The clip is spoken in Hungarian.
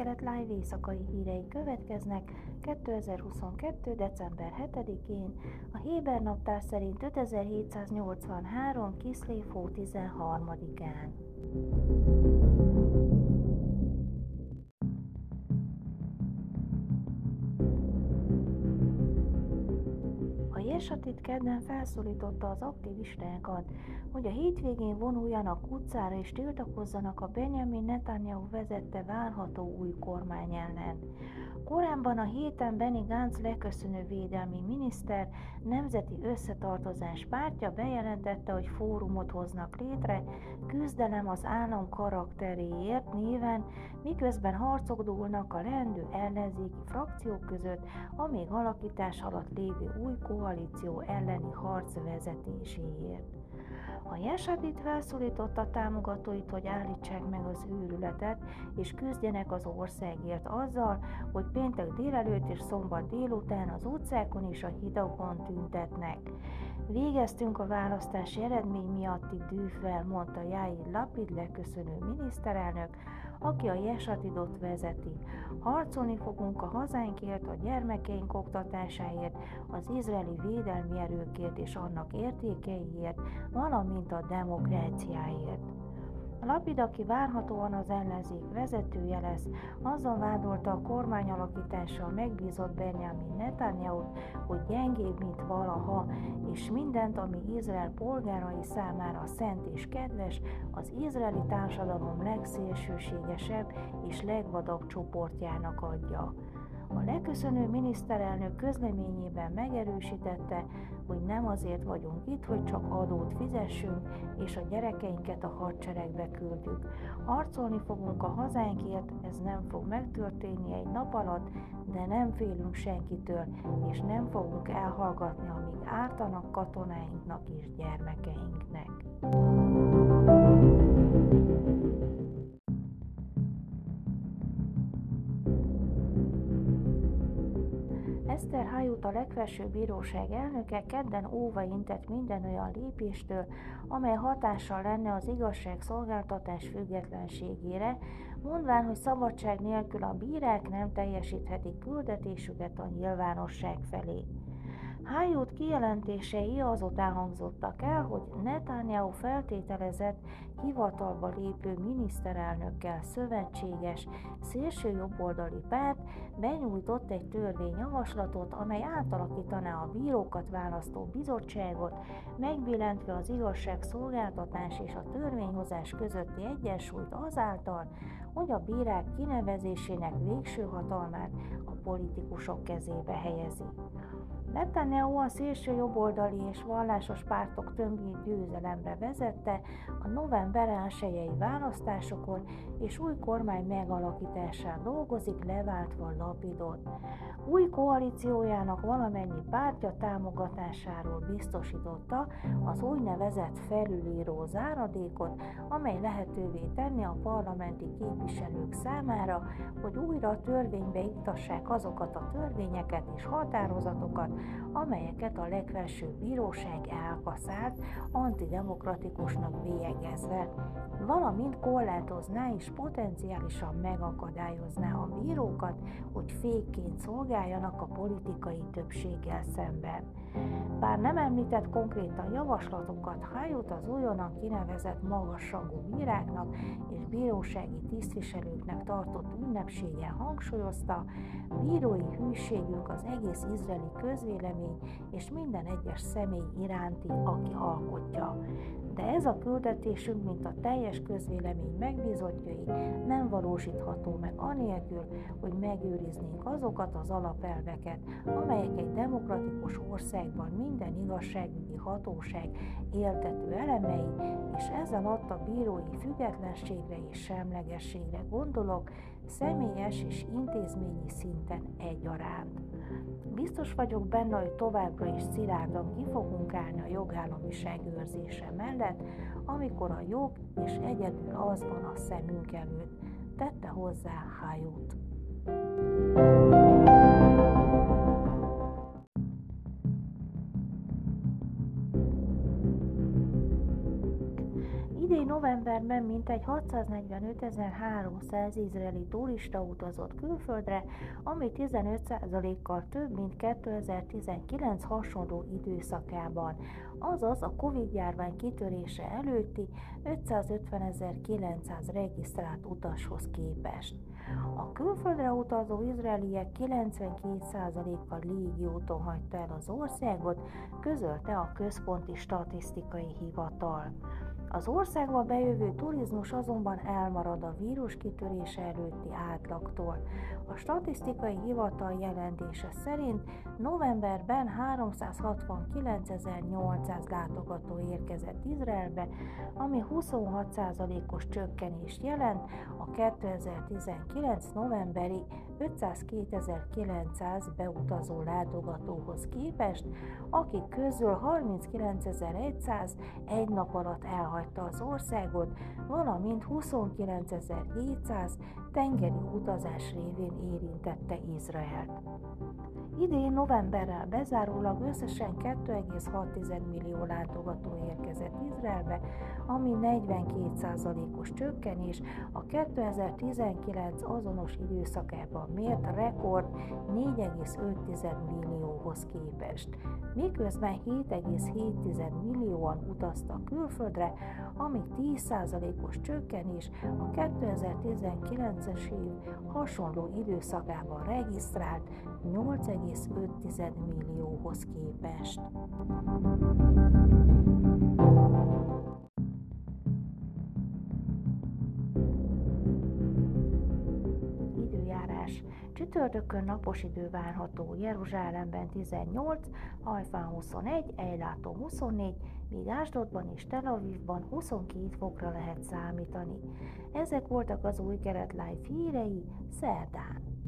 Közel-kelet live éjszakai hírei következnek 2022. december 7-én, a Héber naptár szerint 5783. Kiszlév hó 13-án. Jesatit kedden felszólította az aktivistákat, hogy a hétvégén vonuljanak utcára és tiltakozzanak a Benjamin Netanyahu vezette várható új kormány ellen. Korábban a héten Benny Gantz leköszönő védelmi miniszter Nemzeti Összetartozás pártja bejelentette, hogy fórumot hoznak létre, küzdelem az állam karakteréért néven, miközben harcok dúlnak a leendő ellenzéki frakciók között a még alakítás alatt lévő új koalíció elleni harc vezetéséért. A Jesadit felszólította támogatóit, hogy állítsák meg az őrületet, és küzdjenek az országért azzal, hogy péntek délelőtt és szombat délután az utcákon és a hidakon tüntetnek. Végeztünk a választási eredmény miatti dűfvel, mondta Jáir Lapid leköszönő miniszterelnök, aki a Jesatidot vezeti. Harcolni fogunk a hazánkért, a gyermekeink oktatásáért, az izraeli védelmi erőkért és annak értékeiért, valamint a demokráciáért. A Lapid, aki várhatóan az ellenzék vezetője lesz, azzal vádolta a kormányalakítással megbízott Benjamin netanyahu hogy gyengébb, mint valaha, és mindent, ami Izrael polgárai számára szent és kedves, az izraeli társadalom legszélsőségesebb és legvadabb csoportjának adja. A leköszönő miniszterelnök közleményében megerősítette, hogy nem azért vagyunk itt, hogy csak adót fizessünk, és a gyerekeinket a hadseregbe küldjük. Harcolni fogunk a hazánkért, ez nem fog megtörténni egy nap alatt, de nem félünk senkitől, és nem fogunk elhallgatni, amíg ártanak katonáinknak és gyermekeinknek. Eszter Hajut a legfelsőbb bíróság elnöke kedden óva intett minden olyan lépéstől, amely hatással lenne az igazságszolgáltatás függetlenségére, mondván, hogy szabadság nélkül a bírák nem teljesíthetik küldetésüket a nyilvánosság felé. Hájút kijelentései azután hangzottak el, hogy Netanyahu feltételezett hivatalba lépő miniszterelnökkel szövetséges szélsőjobboldali párt benyújtott egy törvényjavaslatot, amely átalakítaná a bírókat választó bizottságot, megbillentve az igazságszolgáltatás és a törvényhozás közötti egyensúlyt azáltal, hogy a bírák kinevezésének végső hatalmát a politikusok kezébe helyezi. Netanyahu a szélső jobboldali és vallásos pártok tömbjét győzelemre vezette a november 1 választásokon, és új kormány megalakításán dolgozik, leváltva Lapidot. Új koalíciójának valamennyi pártja támogatásáról biztosította az úgynevezett felülíró záradékot, amely lehetővé tenni a parlamenti képviselők számára, hogy újra törvénybe iktassák azokat a törvényeket és határozatokat, amelyeket a legfelsőbb bíróság elkaszált, antidemokratikusnak bélyegezve, valamint korlátozná és potenciálisan megakadályozná a bírókat, hogy fékként szolgáljanak a politikai többséggel szemben. Bár nem említett konkrétan javaslatokat, Hájút az újonnan kinevezett magasrangú bíráknak és bírósági tisztviselőknek tartott ünnepségen hangsúlyozta, bírói hűségünk az egész izraeli közvélemény és minden egyes személy iránti, aki alkotja. De ez a küldetésünk, mint a teljes közvélemény megbízottjai, nem valósítható meg anélkül, hogy megőriznénk azokat az alapelveket, amelyek egy demokratikus országban minden igazságügyi hatóság éltető elemei, és ezzel adta bírói függetlenségre és semlegességre gondolok, személyes és intézményi szinten egyaránt. Biztos vagyok benne, hogy továbbra is szilárdan ki fogunk állni a jogállamiság őrzése mellett, amikor a jog és egyedül az van a szemünk előtt, tette hozzá Hájút. Idén novemberben mintegy 645.300 izraeli turista utazott külföldre, ami 15%-kal több, mint 2019 hasonló időszakában, azaz a Covid-járvány kitörése előtti 550.900 regisztrált utashoz képest. A külföldre utazó izraeliek 92%-a légiúton hagyta el az országot, közölte a Központi Statisztikai Hivatal. Az országba bejövő turizmus azonban elmarad a vírus kitörése előtti átlagtól. A statisztikai hivatal jelentése szerint novemberben 369.800 látogató érkezett Izraelbe, ami 26%-os csökkenést jelent a 2019 novemberi 502.900 beutazó látogatóhoz képest, akik közül 39.100 egy nap alatt elhagyta az országot, valamint 29.700 tengeri utazás révén érintette Izraelt. Idén novemberrel bezárólag összesen 2,6 millió látogató érkezett Izraelbe, ami 42%-os csökkenés a 2019 azonos időszakában mért rekord 4,5 millióhoz képest, miközben 7,7 millióan utaztak külföldre, ami 10%-os csökkenés a 2019-es év hasonló időszakában regisztrált 8,5 millióhoz képest. Csütörtökön napos idő várható Jeruzsálemben 18, Hajfán 21, Ejláton 24, míg Ásdodban és Tel Avivban 22 fokra lehet számítani. Ezek voltak az új kelet live hírei szerdán.